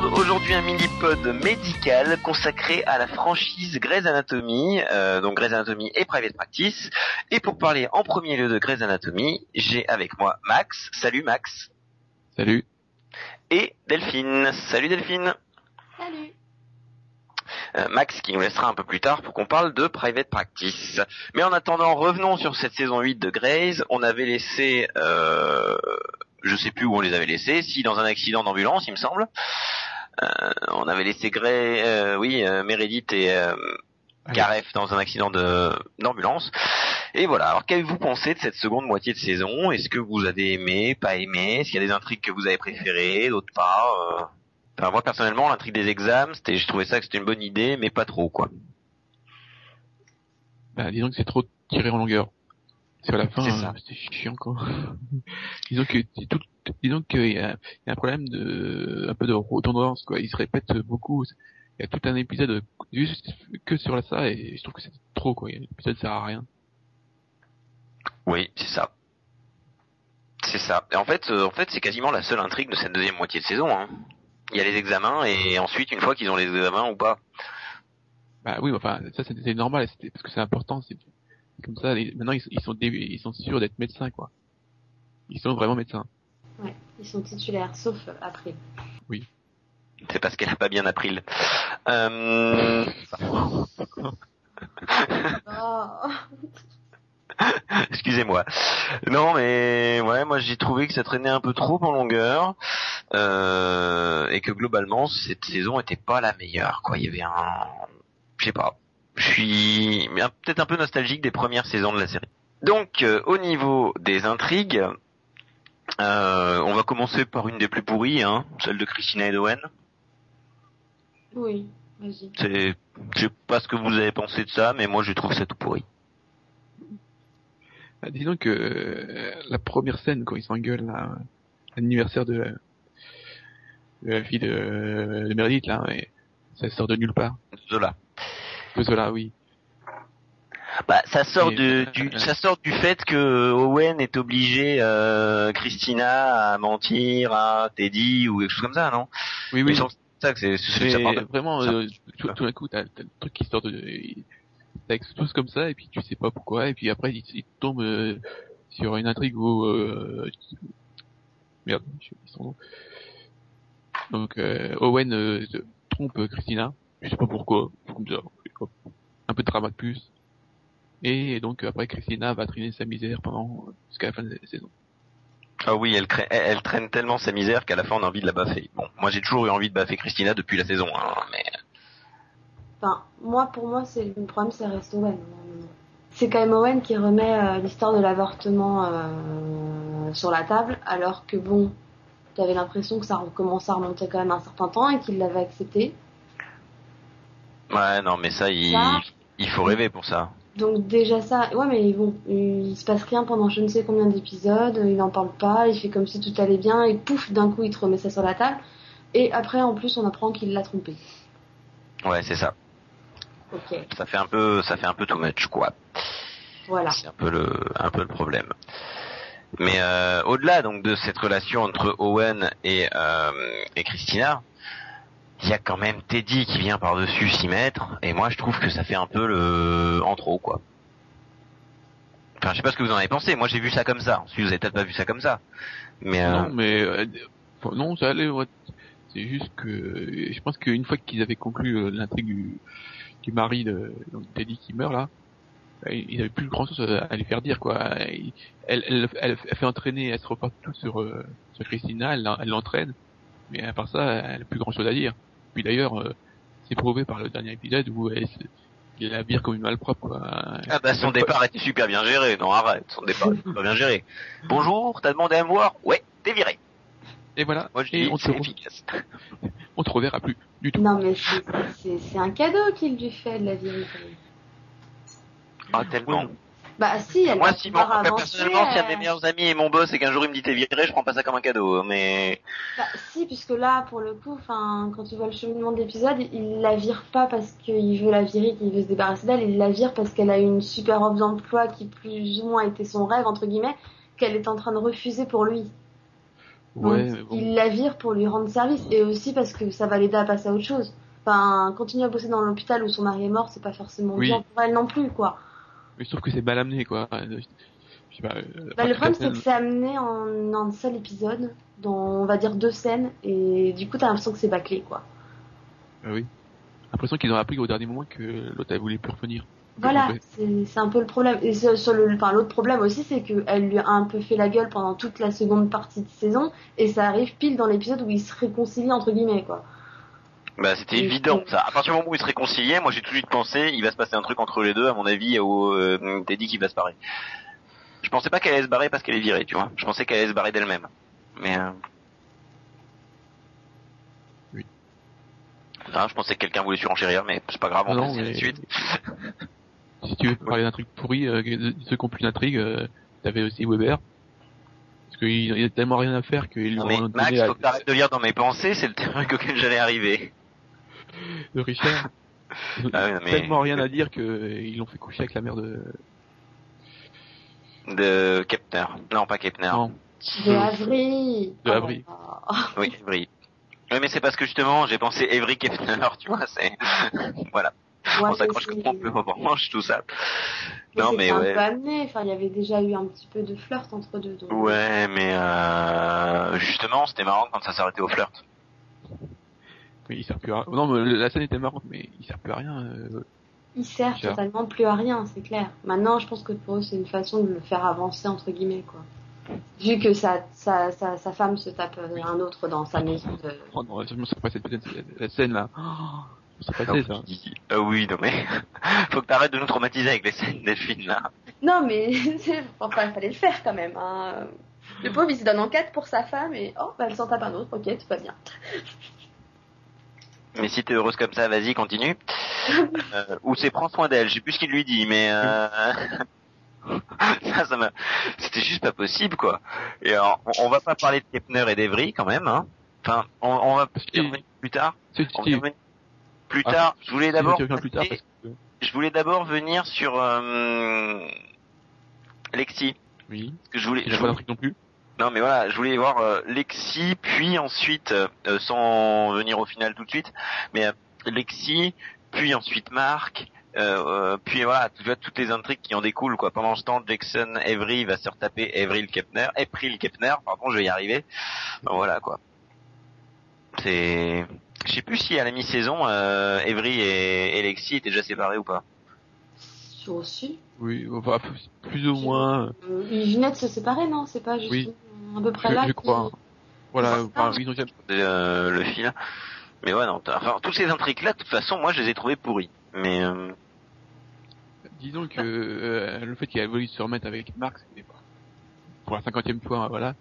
Monde, aujourd'hui un mini-pod médical consacré à la franchise Grey's Anatomy, euh, donc Grey's Anatomy et Private Practice. Et pour parler en premier lieu de Grey's Anatomy, j'ai avec moi Max. Salut Max. Salut. Et Delphine. Salut Delphine. Salut. Euh, Max qui nous laissera un peu plus tard pour qu'on parle de Private Practice. Mais en attendant, revenons sur cette saison 8 de Grey's. On avait laissé, euh, je sais plus où on les avait laissés, si dans un accident d'ambulance, il me semble. Euh, on avait laissé Grey, euh, oui, euh, Meredith et euh, Gareth dans un accident de d'ambulance. Et voilà. Alors qu'avez-vous pensé de cette seconde moitié de saison? Est-ce que vous avez aimé, pas aimé? Est-ce qu'il y a des intrigues que vous avez préférées, d'autres pas? Euh Enfin, moi personnellement, l'intrigue des examens, c'était, je trouvais ça que c'était une bonne idée, mais pas trop quoi. Bah, disons que c'est trop tiré en longueur. C'est à la fin, euh, c'était chiant quoi. disons que tout, disons qu'il y a, il y a un problème de un peu de redondance quoi. Il se répète beaucoup. Il y a tout un épisode juste que sur ça et je trouve que c'est trop quoi. L'épisode sert à rien. Oui, c'est ça. C'est ça. Et en fait, euh, en fait, c'est quasiment la seule intrigue de cette deuxième moitié de saison. Hein. Il y a les examens et ensuite, une fois qu'ils ont les examens ou pas. Bah oui, enfin ça c'est normal, c'était parce que c'est important. C'est comme ça. maintenant ils, ils sont dé- ils sont sûrs d'être médecins quoi. Ils sont vraiment médecins. Ouais, ils sont titulaires, sauf après. C'est parce qu'elle a pas bien appris le. Euh... Oh. Excusez-moi. Non, mais ouais, moi j'ai trouvé que ça traînait un peu trop en longueur euh, et que globalement cette saison était pas la meilleure. Quoi, il y avait un, je sais pas. Je suis peut-être un peu nostalgique des premières saisons de la série. Donc, euh, au niveau des intrigues, euh, on va commencer par une des plus pourries, hein, celle de Christina et d'Owen. Oui, vas-y. C'est, je sais pas ce que vous avez pensé de ça, mais moi je trouve ça tout pourri. Bah, disons que euh, la première scène quand ils s'engueulent là, l'anniversaire de, la- de la fille de, de Meredith là, et ça sort de nulle part. Zola. Oui. Bah, ça sort de, euh, du, ça sort du fait que Owen est obligé, euh, Christina à mentir à Teddy ou quelque chose comme ça, non? Oui, oui. c'est ça que c'est, vraiment, ça- euh, tout, tout d'un coup, t'as le truc qui sort de, ça explose comme ça, et puis tu sais pas pourquoi, et puis après, il, il tombe euh, sur une intrigue où, euh, merde, j'ai oublié son nom. Donc, euh, Owen euh, trompe Christina, je sais pas pourquoi, comme ça, un peu de drama de plus. Et donc après, Christina va traîner sa misère pendant jusqu'à la fin de la saison. Ah oui, elle, crée- elle, elle traîne tellement sa misère qu'à la fin on a envie de la baffer. Bon, moi j'ai toujours eu envie de baffer Christina depuis la saison, hein, mais Enfin, moi, pour moi, c'est le problème, c'est reste Owen. C'est quand même Owen qui remet euh, l'histoire de l'avortement euh, sur la table, alors que bon, t'avais l'impression que ça commençait à remonter quand même un certain temps et qu'il l'avait accepté. Ouais, non, mais ça, il, Ça- il faut rêver pour ça. Donc déjà ça, ouais mais bon, il se passe rien pendant je ne sais combien d'épisodes, il n'en parle pas, il fait comme si tout allait bien, et pouf, d'un coup il te remet ça sur la table, et après en plus on apprend qu'il l'a trompé. Ouais, c'est ça. Ok, Ça fait un peu, ça fait un peu too much, quoi. voilà. C'est un peu le, un peu le problème. Mais euh, au-delà donc de cette relation entre Owen et, euh, et Christina, il y a quand même Teddy qui vient par-dessus s'y mettre, et moi je trouve que ça fait un peu le en trop quoi. Enfin, je sais pas ce que vous en avez pensé. Moi j'ai vu ça comme ça. Ensuite vous avez peut-être pas vu ça comme ça. Mais euh, Non, mais euh, non, ça allait. ouais. C'est juste que je pense qu'une fois qu'ils avaient conclu euh, l'intrigue du, mari de Teddy qui meurt là, ils n'avaient plus grand chose à, lui faire dire quoi. Elle, fait entraîner, elle se reporte tout sur euh, sur Christina, elle l'entraîne, mais à part ça, elle a plus grand chose à dire. Puis d'ailleurs, euh, c'est prouvé par le dernier épisode où elle, se- il la vire comme une malpropre quoi. ah bah son départ était super bien géré. Non arrête, son départ était super bien géré. Bonjour, t'as demandé à me voir? Ouais, t'es viré. Et voilà. Moi je Et dis on te, efficace. on te reverra plus du tout. Non mais c'est- un cadeau qu'il lui fait de la vérité. Ah tellement. Bah si, elle Moi, va si, moi, avancer, personnellement, si un de mes meilleurs amis est mon boss et qu'un jour il me dit t'es viré, je prends pas ça comme un cadeau. Mais Bah, si, puisque là, pour le coup, enfin, quand tu vois le cheminement de l'épisode, il la vire pas parce qu'il veut la virer, qu'il veut se débarrasser d'elle, il la vire parce qu'elle a une super offre d'emploi qui plus ou moins était son rêve, entre guillemets, qu'elle est en train de refuser pour lui. Ouais, Donc, mais bon. il la vire pour lui rendre service et aussi parce que ça va l'aider à passer à autre chose. Enfin, continuer à bosser dans l'hôpital où son mari est mort, c'est pas forcément Oui. bien pour elle non plus, quoi. Mais je trouve que c'est mal amené, quoi. Euh, Je sais pas. Bah, le problème, c'est que c'est amené en un seul épisode, dans, on va dire, deux scènes, et du coup, t'as l'impression que c'est bâclé, quoi. Ah oui. L'impression qu'ils ont appris au dernier moment que l'autre elle voulait plus revenir. Voilà, c'est un peu le problème. Et sur le, enfin, l'autre problème aussi, c'est qu'elle lui a un peu fait la gueule pendant toute la seconde partie de saison, et ça arrive pile dans l'épisode où ils se réconcilient, entre guillemets, quoi. Bah c'était évident ça. À partir du moment où ils se réconciliaient, moi j'ai tout de suite pensé il va se passer un truc entre les deux. À mon avis, où euh, Teddy qui va se barrer. Je pensais pas qu'elle allait se barrer parce qu'elle est virée, tu vois. Je pensais qu'elle allait se barrer d'elle-même. Mais euh... Oui. Ah, je pensais que quelqu'un voulait surenchérir, mais c'est pas grave, on Non, passe à la mais- suite. Si tu veux parler d'un truc pourri, euh, de ceux qui ont plus d'intrigue, euh, t'avais aussi Weber. Parce qu'il il y a tellement rien à faire Non, donné Max, faut que t'arrêtes de lire dans mes pensées, c'est le truc auquel j'allais arriver. De Richard. Ah oui, non, mais- tellement rien à dire que euh, ils l'ont fait coucher avec la mère de... De Kepner. Non, pas Kepner. Non. De Avery. De Avery. Oh. Oui, Avery. Oui, mais c'est parce que justement, j'ai pensé Avery Kepner, tu vois, c'est... voilà. Ouais, on s'accroche comme on peut, on mange tout ça. mais Non, mais un ouais. peu amené. Enfin, il y avait déjà eu un petit peu de flirt entre deux. donc- Ouais, mais euh, justement, c'était marrant quand ça s'arrêtait au flirt. Mais il sert plus à... Non, mais la scène était marrante, mais il sert plus à rien. euh. Il sert totalement plus à rien, c'est clair. Maintenant, je pense que pour eux, c'est une façon de le faire avancer, entre guillemets, quoi. Vu que sa, sa, sa, sa femme se tape un autre dans sa maison de... Oh non, je me souviens pas cette la scène là. Oh, je passé ça. oui. Ah oui, non mais, faut que t'arrêtes de nous traumatiser avec les scènes Delphine là. Non, mais enfin, il fallait le faire quand même. Hein. Le pauvre, il se donne en quatre pour sa femme et oh, bah, elle s'en tape un autre, ok, tout va bien. Mais si t'es heureuse comme ça, vas-y, continue. Euh, ou c'est prends soin d'elle, je sais plus ce qu'il lui dit, mais euh... ça, ça m'a, c'était juste pas possible quoi. Et alors, on, on va pas parler de Kepner et d'Evry quand même, hein. Enfin, on, on va y revenir plus tard. On y revenir plus Ah, tard. Je voulais d'abord, je voulais d'abord venir sur euh... Lexi. Oui, Parce que je voulais, je voulais- non plus. Non mais voilà, je voulais voir euh, Lexi, puis ensuite, euh, euh, sans venir au final tout de suite, mais euh, Lexi, puis ensuite Marc, euh, euh, puis voilà, tu vois toutes les intrigues qui en découlent quoi. Pendant ce temps, Jackson Avery va se retaper Avril Kepner, April Kepner, pardon, je vais y arriver. Ben, voilà quoi. C'est, je sais plus si à la mi-saison, euh, Avery et, et Lexi étaient déjà séparés ou pas. Sur aussi. Oui, enfin, plus- plus ou moins. Euh, ils venaient de se séparer, non? C'est pas juste Oui. À peu près Je- là je crois. Voilà, jamais- Euh, le fil. Mais ouais, non, enfin, toutes ces intrigues-là, de toute façon, moi, je les ai trouvées pourries. Mais euh, Disons que euh, le fait qu'il a voulu se remettre avec Marc, c'était pas pour la cinquantième fois, voilà.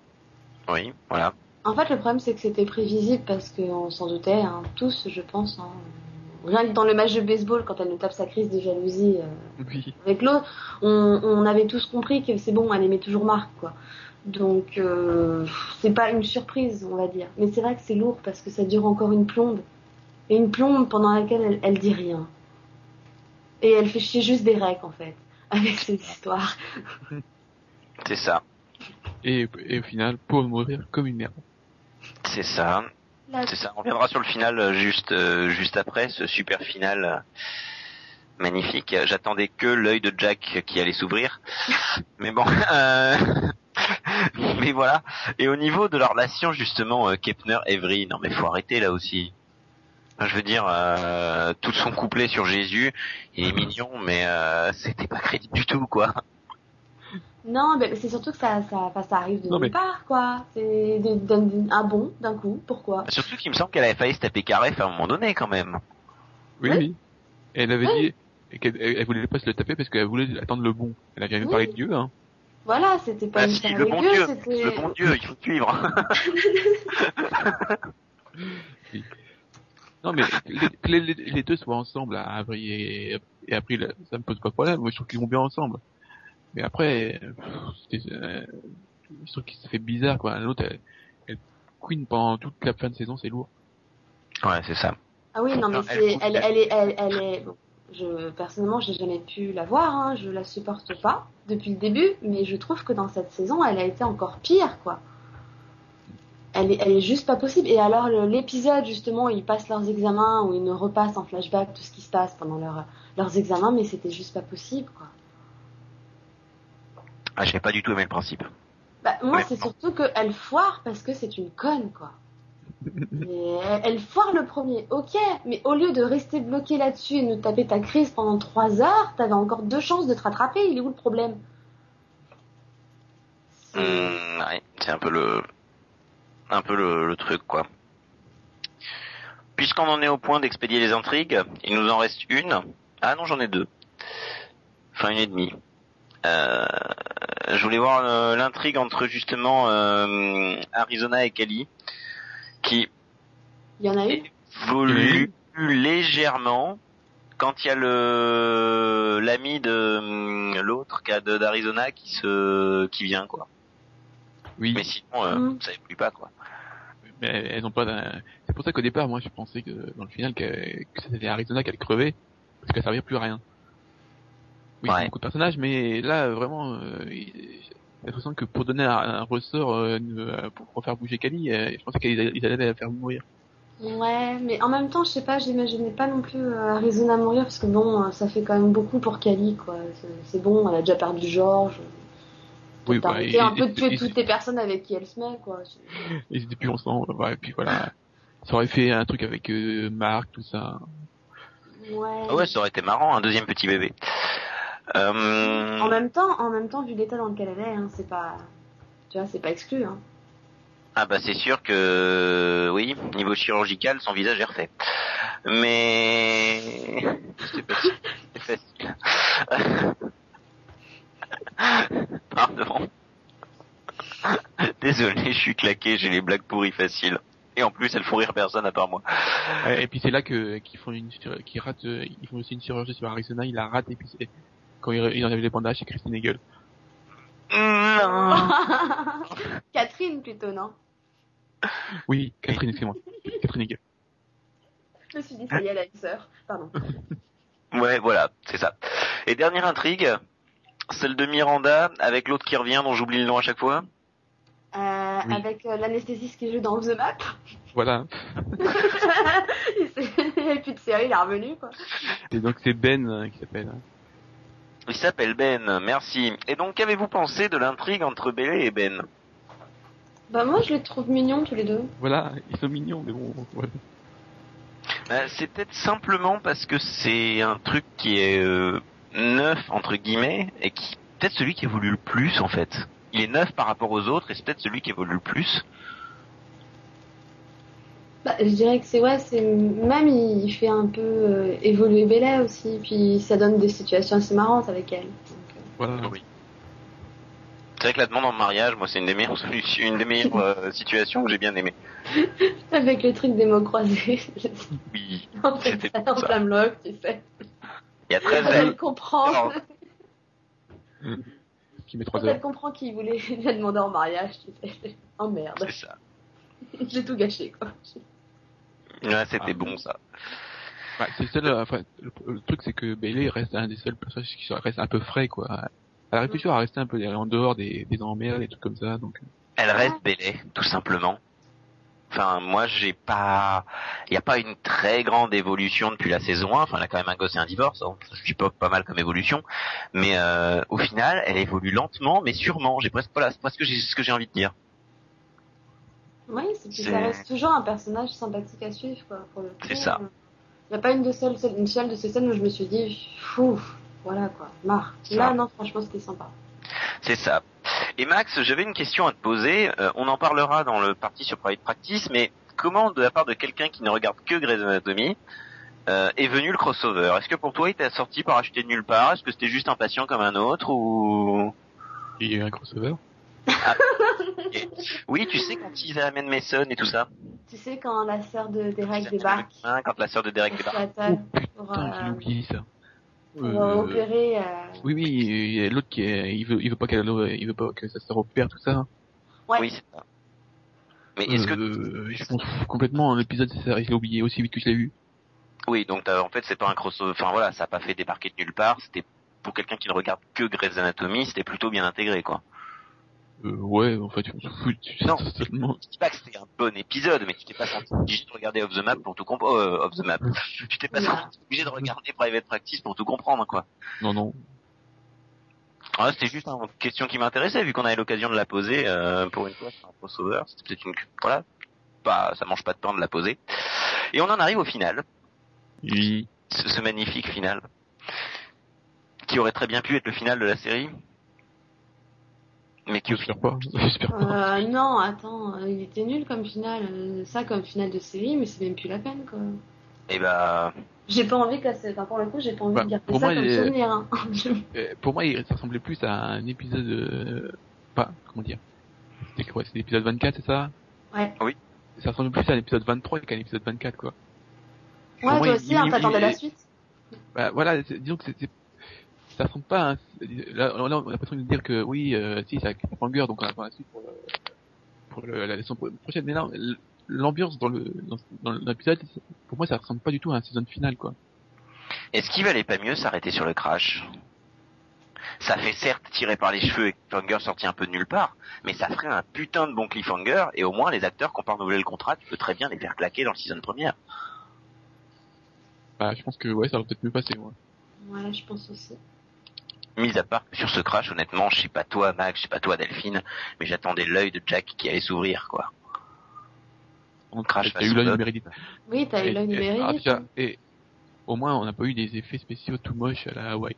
oui, voilà. En fait, le problème, c'est que c'était prévisible parce qu'on s'en doutait, hein, tous, je pense. Hein. Rien que dans le match de baseball, quand elle nous tape sa crise de jalousie euh, Oui. avec l'autre, on, on avait tous compris que c'est bon, elle aimait toujours Marc, quoi. Donc, euh, c'est pas une surprise, on va dire. Mais c'est vrai que c'est lourd parce que ça dure encore une plombe. Et une plombe pendant laquelle elle, elle dit rien. Et elle fait chier juste des recs, en fait, avec cette histoire. C'est ça. Et, et au final, pour mourir comme une merde. C'est ça. C'est ça. On reviendra sur le final euh, juste euh, juste après, ce super final euh, magnifique. J'attendais que l'œil de Jack qui allait s'ouvrir. Mais bon. euh, mais voilà. Et au niveau de la relation justement euh, Kepner-Avery, non mais faut arrêter là aussi. Enfin, Je veux dire, euh, tout son couplet sur Jésus, il est mignon, mais euh, c'était pas crédible du tout, quoi. Non, mais c'est surtout que ça, ça, enfin, ça arrive de Non, nulle mais- part, quoi. C'est un bon d'un coup. Pourquoi? Surtout qu'il me semble qu'elle avait failli se taper Caref à un moment donné, quand même. Oui, Oui. oui. Et elle avait Oui. dit qu'elle elle, voulait pas se le taper parce qu'elle voulait attendre le bon. Elle avait jamais Oui. parlé de Dieu, hein. Voilà, c'était pas Ah une si, le bon Dieu, le bon Dieu, il faut suivre. Non, mais les- que les, les, les deux soient ensemble, à Avril et, et April, ça me pose pas de problème. Moi, je trouve qu'ils vont bien ensemble. Mais après, euh, pff, euh, je trouve que ça fait bizarre, quoi. L'autre, elle, elle queen pendant toute la fin de saison, c'est lourd. Ouais, c'est ça. Ah oui, non, mais Non, elle c'est... Elle, elle, est... Elle, elle est... Bon, je, personnellement, j'ai jamais pu la voir, hein, je la supporte pas depuis le début, mais je trouve que dans cette saison, elle a été encore pire, quoi. elle est, elle est juste pas possible. Et alors l'épisode justement, où ils passent leurs examens, où ils nous repassent en flashback tout ce qui se passe pendant leur, leurs examens, mais c'était juste pas possible, quoi. Ah, j'ai pas du tout aimé le principe. Bah, moi, c'est surtout qu'elle foire parce que c'est une conne, quoi. Et elle, foire le premier, ok, mais au lieu de rester bloqué là-dessus et de taper ta crise pendant trois heures, t'avais encore deux chances de te rattraper. Il est où le problème? Hum, ouais, c'est un peu le, un peu le truc quoi. Puisqu'on en est au point d'expédier les intrigues, il nous en reste une. Ah non, j'en ai deux. Enfin une et demie. Euh, je voulais voir euh, l'intrigue entre justement euh, Arizona et Cali, qui Il y en a eu évolue légèrement quand il y a le l'ami de hum, l'autre qui a de- d'Arizona qui se qui vient quoi. Oui, Mais sinon, euh, Mm. ça évolue pas quoi. mais elles ont pas d'un- C'est pour ça qu'au départ, moi, je pensais que dans le final, que, que c'était Arizona qui allait crever, parce qu'elle servirait plus à rien. Oui, Ouais. c'est beaucoup de personnages, mais là, vraiment, euh, j'ai l'impression que pour donner un, un ressort, euh, euh, pour, pour faire bouger Kali, euh, je pensais qu'ils allaient- la faire mourir. Ouais, mais en même temps, je sais pas, j'imaginais pas non plus euh, Arizona mourir parce que bon, ça fait quand même beaucoup pour Kali, quoi. C'est- bon, elle a déjà perdu Georges. Oui, bah, arrêté et- un peu de et- tuer et- toutes les personnes avec qui elle se met, quoi. Ils étaient plus ensemble, ouais, et puis voilà. Ça aurait fait un truc avec euh, Marc, tout ça. Ouais. Ah ouais, ça aurait été marrant, un deuxième petit bébé. Euh, En même temps, en même temps, vu l'état dans lequel elle est, hein, c'est pas, tu vois, c'est pas exclu. Hein. Ah bah c'est sûr que oui, niveau chirurgical, son visage est refait. Mais c'est facile. Pardon. Désolé, je suis claqué, j'ai les blagues pourries faciles. Et en plus, elles font rire personne à part moi. Et puis c'est là que qu'ils font une qu'ils ratent, euh, ils font aussi une chirurgie sur Arizona, il la rate et puis c'est quand il, il enlève les bandages, c'est Christine Hegel. Non. Catherine plutôt, non Oui, Catherine, excusez-moi. Catherine Hegel. Je me suis dit, ça y est, elle a une sœur. Pardon. Ouais, voilà, c'est ça. Et dernière intrigue, celle de Miranda avec l'autre qui revient dont j'oublie le nom à chaque fois. Euh, Oui. Avec euh, l'anesthésiste qui joue dans The Map. Voilà. avait plus de série, il est revenu, quoi. Et donc c'est Ben euh, qui s'appelle. Il s'appelle Ben, merci. Et donc, qu'avez-vous pensé de l'intrigue entre Bélé et Ben? Bah, moi, je les trouve mignons tous les deux. Voilà, ils sont mignons, mais bon. ouais. Euh, C'est peut-être simplement parce que c'est un truc qui est euh, neuf, entre guillemets, et qui peut-être celui qui évolue le plus, en fait. Il est neuf par rapport aux autres, et c'est peut-être celui qui évolue le plus. Bah, je dirais que c'est, ouais, c'est, même il fait un peu euh, évoluer Bella aussi, puis ça donne des situations assez marrantes avec elle. Donc, euh, Voilà. Oui. C'est vrai que la demande en mariage, moi, c'est une des meilleures solutions, une des meilleures euh, situations que j'ai bien aimé. avec le truc des mots croisés. Oui. en fait, ça, ça. tu sais. Il y a 13 Quand ailes. elle comprend, Qui met trois quand elle heures. comprend qu'il voulait la demander en mariage, tu sais. Oh merde, C'est ça. j'ai tout gâché, quoi. Ouais, c'était Ah. bon, ça. Ouais, c'est le seul, euh, enfin, le, le truc c'est que Bailey reste un des seuls personnages qui reste un peu frais, quoi. Elle arrive toujours à rester un peu en dehors des, des emmerdes, des trucs comme ça, donc. Elle reste Bélé, tout simplement. Enfin, moi, j'ai pas, il n'y a pas une très grande évolution depuis la saison 1. Enfin, elle a quand même un gosse et un divorce. donc je suis pas pas mal comme évolution. Mais euh, au final, elle évolue lentement, mais sûrement. J'ai presque, voilà, c'est presque ce que j'ai envie de dire. Oui, c'est puis C'est- ça reste toujours un personnage sympathique à suivre, quoi, pour le coup. C'est ça. Il n'y a pas une, de seule, une seule de ces scènes où je me suis dit, fou, voilà, quoi, marre. Ça. Là, non, franchement, c'était sympa. C'est ça. Et Max, j'avais une question à te poser. Euh, on en parlera dans le parti sur Private Practice, mais comment, de la part de quelqu'un qui ne regarde que Grey's Anatomy, euh, est venu le crossover? Est-ce que pour toi, il t'a sorti par acheter de nulle part? Est-ce que c'était juste un patient comme un autre ou? Il y a eu un crossover. Oui, tu sais quand ils amènent Mason et tout ça. Tu sais, quand la sœur de Derek débarque, quand la sœur de Derek débarque. Oh pour, putain, j'ai euh, oublié ça. pour Euh, euh, opérer. euh, Oui, oui, il y a l'autre qui est, il veut, il veut pas qu'elle, il veut pas que ça se repère tout ça. Ouais. Oui, c'est ça. Mais est-ce que Euh, je fous complètement, l'épisode, c'est ça, je l'ai oublié aussi vite que je l'ai vu. oui, donc t'as- en fait c'est pas un crossover. Enfin voilà, ça a pas fait débarquer de nulle part. C'était pour quelqu'un qui ne regarde que Grey's Anatomy, c'était plutôt bien intégré quoi. Euh, ouais, en fait, on s'en fout. Non. Totalement. Je dis pas que c'était un bon épisode, mais tu t'es pas senti obligé de regarder Off the Map pour tout comprendre. Euh, off the Map. Tu t'es pas senti obligé de regarder Private Practice pour tout comprendre, quoi. Non, non. Ah, c'était juste une question qui m'intéressait, vu qu'on avait l'occasion de la poser euh, pour une fois sur un crossover. C'était peut-être une... Voilà. Bah, ça mange pas de pain de la poser. Et on en arrive au final. Ce, ce magnifique final. Qui aurait très bien pu être le final de la série. Mais qui. J'espère pas. J'espère pas. Euh, non, attends, euh, il était nul comme final. euh, Ça comme final de série, mais c'est même plus la peine, quoi. Eh bah... J'ai pas envie que enfin, pour le coup, j'ai pas envie Bah, de garder pour ça moi, comme souvenir. Hein. Euh, pour moi, il ça ressemblait plus à un épisode, euh, pas, comment dire. C'était quoi? C'était l'épisode 24, c'est ça? Ouais. Oui. Ça ressemble plus à un épisode 23 qu'à un épisode 24, quoi. Pour Ouais, moi, toi il- aussi, hein, t'attendais il- la suite. Bah, voilà, c'est- disons que c'est, ça ressemble pas à un, là, on a l'impression de dire que oui, euh, si, c'est avec Cliffhanger, donc on attend la suite pour, le, pour le- la pro- prochaine. Mais là, l'ambiance dans le, dans, dans l'épisode, pour moi, ça ressemble pas du tout à un season final, quoi. Est-ce qu'il valait pas mieux s'arrêter sur le crash? Ça fait certes tirer par les cheveux et cliffhanger sorti un peu de nulle part, mais ça ferait un putain de bon cliffhanger et au moins les acteurs qui ont pas renouvelé le contrat, tu peux très bien les faire claquer dans le season première. Bah, je pense que, ouais, ça aurait peut-être mieux passé, moi. Ouais, je pense aussi. Mis à part sur ce crash, honnêtement, je sais pas toi Max, je sais pas toi Delphine, mais j'attendais l'œil de Jack qui allait s'ouvrir quoi. On Crash t'as eu l'œil numérique. Oui, t'as eu l'œil ah, déjà, et, au moins, on n'a pas eu des effets spéciaux tout moches à la Hawaii.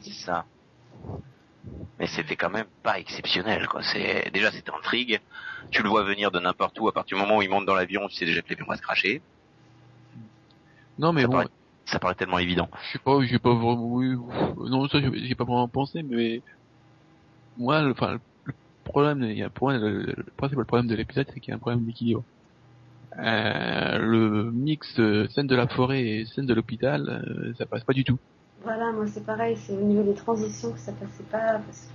C'est ça. Mais c'était quand même pas exceptionnel quoi. C'est déjà c'était intrigue. Tu le vois venir de n'importe où à partir du moment où il monte dans l'avion, tu sais déjà que l'avion va se cracher. Non, mais Ça bon, paraît- Ça paraît tellement évident. je sais pas, j'ai pas vraiment, oui, ouf, non, ça, j'ai pas vraiment pensé, mais, moi, le, enfin, le problème, il y a un point, le, le principal problème de l'épisode, c'est qu'il y a un problème d'équilibre. Euh, le mix euh, scène de la forêt et scène de l'hôpital, euh, ça passe pas du tout. Voilà, moi c'est pareil, c'est au niveau des transitions que ça passait pas parce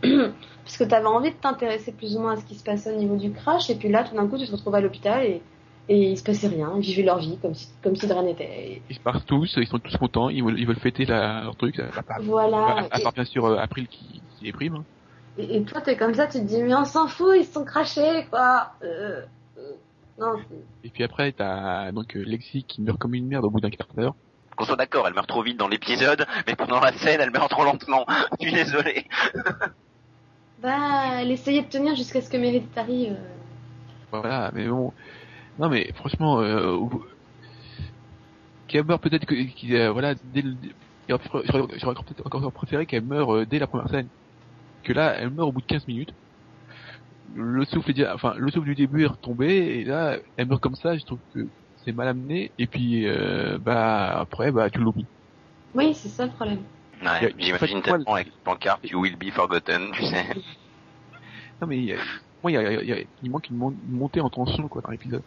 que parce que t'avais envie de t'intéresser plus ou moins à ce qui se passait au niveau du crash et puis là tout d'un coup tu te retrouves à l'hôpital et et il se passait rien, ils vivaient leur vie comme si comme si de rien n'était. Ils se partent tous, ils sont tous contents, ils veulent, ils veulent fêter la, leur truc, à, part- Voilà. à part bien sûr euh, April qui, qui est prime. hein. Et, et toi t'es comme ça, tu te dis mais on s'en fout, ils se sont crachés quoi. Euh, euh, non, Et puis après, t'as donc euh, Lexi qui meurt comme une merde au bout d'un quart d'heure. Qu'on soit d'accord, elle meurt trop vite dans l'épisode, mais pendant la scène, elle meurt trop lentement. Je suis désolé. bah elle essayait de tenir jusqu'à ce que Meredith arrive. Voilà, mais bon. Non mais franchement, euh, Camber peut-être que, euh, voilà, dès le, j'aurais peut-être encore préféré qu'elle meure euh, dès la première scène. Que là, elle meurt au bout de 15 minutes. Le souffle est déjà, enfin, le souffle du début est retombé, et là, elle meurt comme ça, je trouve que c'est mal amené, et puis, euh, bah, après, bah, tu l'oublies. Oui, c'est ça le problème. Ouais, j'imagine tellement avec pancarte You will be forgotten, tu sais. Non mais, il y a- moi, il y a- il y a- il manque une montée en tension, quoi, dans l'épisode.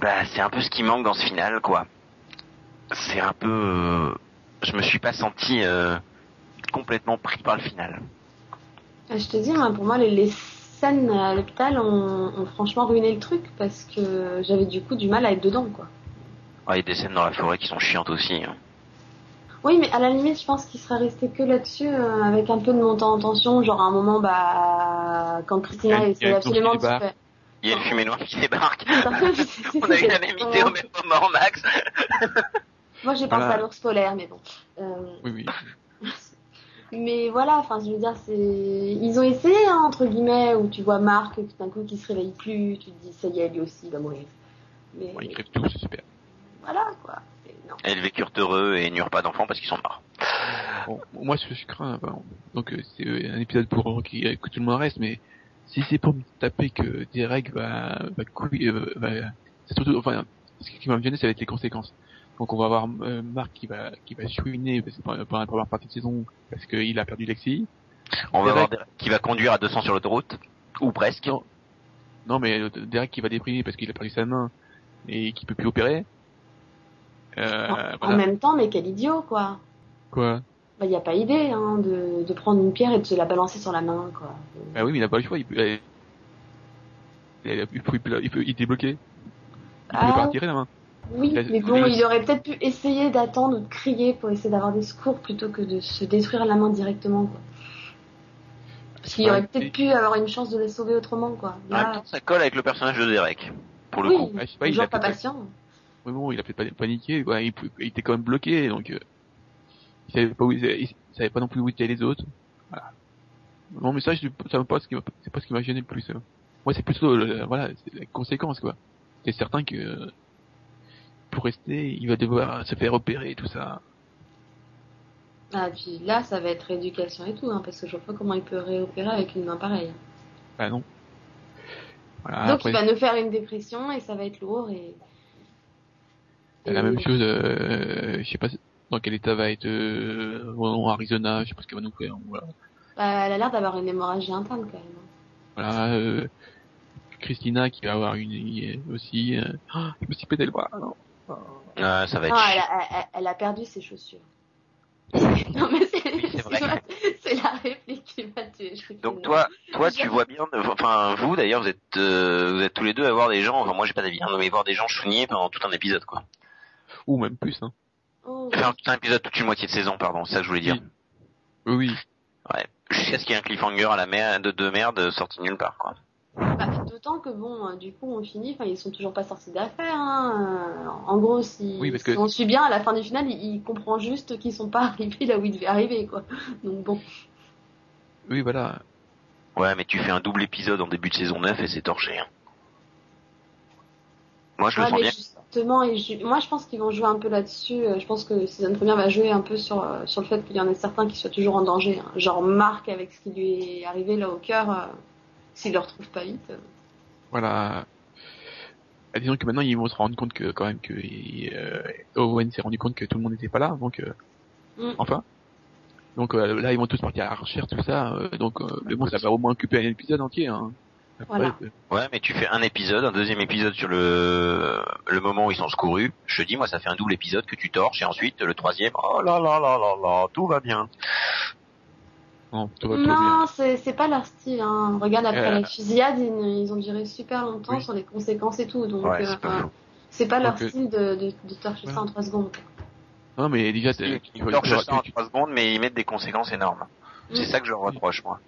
Bah, c'est un peu ce qui manque dans ce final, quoi. C'est un peu... euh, Je me suis pas senti euh, complètement pris par le final. Euh, Je te dis, moi, pour moi, les, les scènes à l'hôpital ont, ont franchement ruiné le truc parce que j'avais du coup du mal à être dedans, quoi. Ouais, il y a des scènes dans la forêt qui sont chiantes aussi. hein. Oui, mais à la limite, je pense qu'il serait resté que là-dessus, euh, avec un peu de montant en tension, genre à un moment, bah, quand Christina essaie absolument de course qui se faire... Il y a une fumée noire qui débarque. On a eu la même idée au même moment, Max. Moi, j'ai pensé Voilà. à l'ours polaire, mais bon. Euh, Oui, oui. Mais voilà, enfin, je veux dire, c'est, ils ont essayé, hein, entre guillemets, où tu vois Marc tout d'un coup qui se réveille plus, tu te dis, ça y est, lui aussi, il va mourir. Mais Bon, ils crèvent tous, c'est super. voilà, quoi. Non. Et ils vécurent heureux et n'eurent pas d'enfants parce qu'ils sont morts. Bon, moi, ce que je crains, ben, donc euh, c'est euh, un épisode pour qui que tout le monde reste, mais si c'est pour me taper que Derek va va, couiller, euh, va c'est surtout, enfin, ce qui va me gêner, ça va être les conséquences. Donc on va avoir euh, Marc qui va qui va chouiner parce que pendant la première partie de saison parce qu'il a perdu Lexi. On va Derek- voir Derek qui va conduire à 200 sur l'autoroute. Ou presque. Non. Non, mais euh, Derek qui va déprimer parce qu'il a perdu sa main et qui peut plus opérer. Euh, En, voilà. en même temps, mais quel idiot, quoi. Quoi? Bah, y a pas idée, hein, de, de prendre une pierre et de se la balancer sur la main, quoi. Bah oui, mais il a pas le choix. Il peut, il, il, il peut, il peut, il peut- il. Il peut Ah, pas retirer la main. oui, la- mais bon, la- il aurait peut-être pu essayer d'attendre ou de crier pour essayer d'avoir des secours plutôt que de se détruire la main directement, quoi. Parce qu'il aurait peut-être mais- pu avoir une chance de les sauver autrement, quoi. En même Là, temps, ça colle avec le personnage de Derek. Pour le oui, coup. Ouais, je sais pas, il toujours a pas patient. Oui, bon, il a peut-être pas paniqué, ouais, il, il était quand même bloqué, donc euh, il savait pas où il, savait pas non plus où étaient les autres. Voilà. Mon message, ça pas ce qui c'est pas ce qui m'a gêné le plus. hein. Moi, c'est plutôt, le- voilà, c'est les conséquences, quoi. C'est certain que euh, pour rester, il va devoir se faire opérer et tout ça. Ah, puis là, ça va être rééducation et tout, hein, parce que je vois pas comment il peut réopérer avec une main pareille. Bah non. Voilà, Donc après, il va nous faire une dépression et ça va être lourd et. c'est la et- même chose, euh, je sais pas dans quel état va être euh, Arizona, je sais pas ce qu'elle va nous faire. Voilà. Bah, elle a l'air d'avoir une hémorragie interne quand même. Voilà, euh, Christina qui va avoir une aussi. Euh, oh, je me suis pété le bras. non. Ouais, ça va être Non, elle chiant. a, elle, elle a perdu ses chaussures. non mais c'est c'est la réplique qui m'a tué. Donc toi, toi, tu vois bien, enfin vous d'ailleurs, vous êtes, euh, vous êtes tous les deux à voir des gens. Enfin moi j'ai pas d'avis, hein, mais voir des gens chougner pendant tout un épisode quoi. Ou même plus, hein. Oh, Enfin tout un épisode, toute une moitié de saison, pardon, c'est ça que je voulais dire. Oui, oui. Ouais. Jusqu'à ce qu'il y ait un cliffhanger à la mer de, de merde sorti nulle part quoi. bah, D'autant que bon, euh, du coup, on finit. Enfin, ils sont toujours pas sortis d'affaire. Hein. Euh, En gros, si, Oui, parce si que- on suit bien, à la fin du final, il, il comprend juste qu'ils sont pas arrivés là où ils devaient arriver, quoi. Donc bon. Oui, voilà. Ouais, mais tu fais un double épisode en début de saison 9 et c'est torché. Hein. Moi je le Ouais, sens mais bien. Et je- moi je pense qu'ils vont jouer un peu là-dessus. Euh, Je pense que Season première va jouer un peu sur, euh, sur le fait qu'il y en ait certains qui soient toujours en danger. hein. Genre Marc avec ce qui lui est arrivé là au cœur, euh, s'il le retrouve pas vite. euh. Voilà. Bah, disons que maintenant ils vont se rendre compte que quand même que euh, Owen s'est rendu compte que tout le monde n'était pas là, donc Mm. enfin. Donc là ils vont tous partir à la recherche tout ça, donc mais bon ça va au moins occuper un épisode entier. Hein. Après, Voilà. Ouais, mais tu fais un épisode, un deuxième épisode sur le le moment où ils sont secourus. Je te dis, moi, ça fait un double épisode que tu torches et ensuite le troisième. Oh là là là là là, tout va bien. non, tout va tout va bien. Non, c'est c'est pas leur style. Hein. Regarde après Euh. la fusillade, ils, ils ont duré super longtemps Oui. sur les conséquences et tout. Donc Ouais, euh, c'est pas leur Donc, euh, style de, de, de torcher ça en 3 secondes. Non mais déjà Ils torchent ça en trois secondes, mais ils mettent des conséquences énormes. C'est Mm. ça que je leur reproche, moi.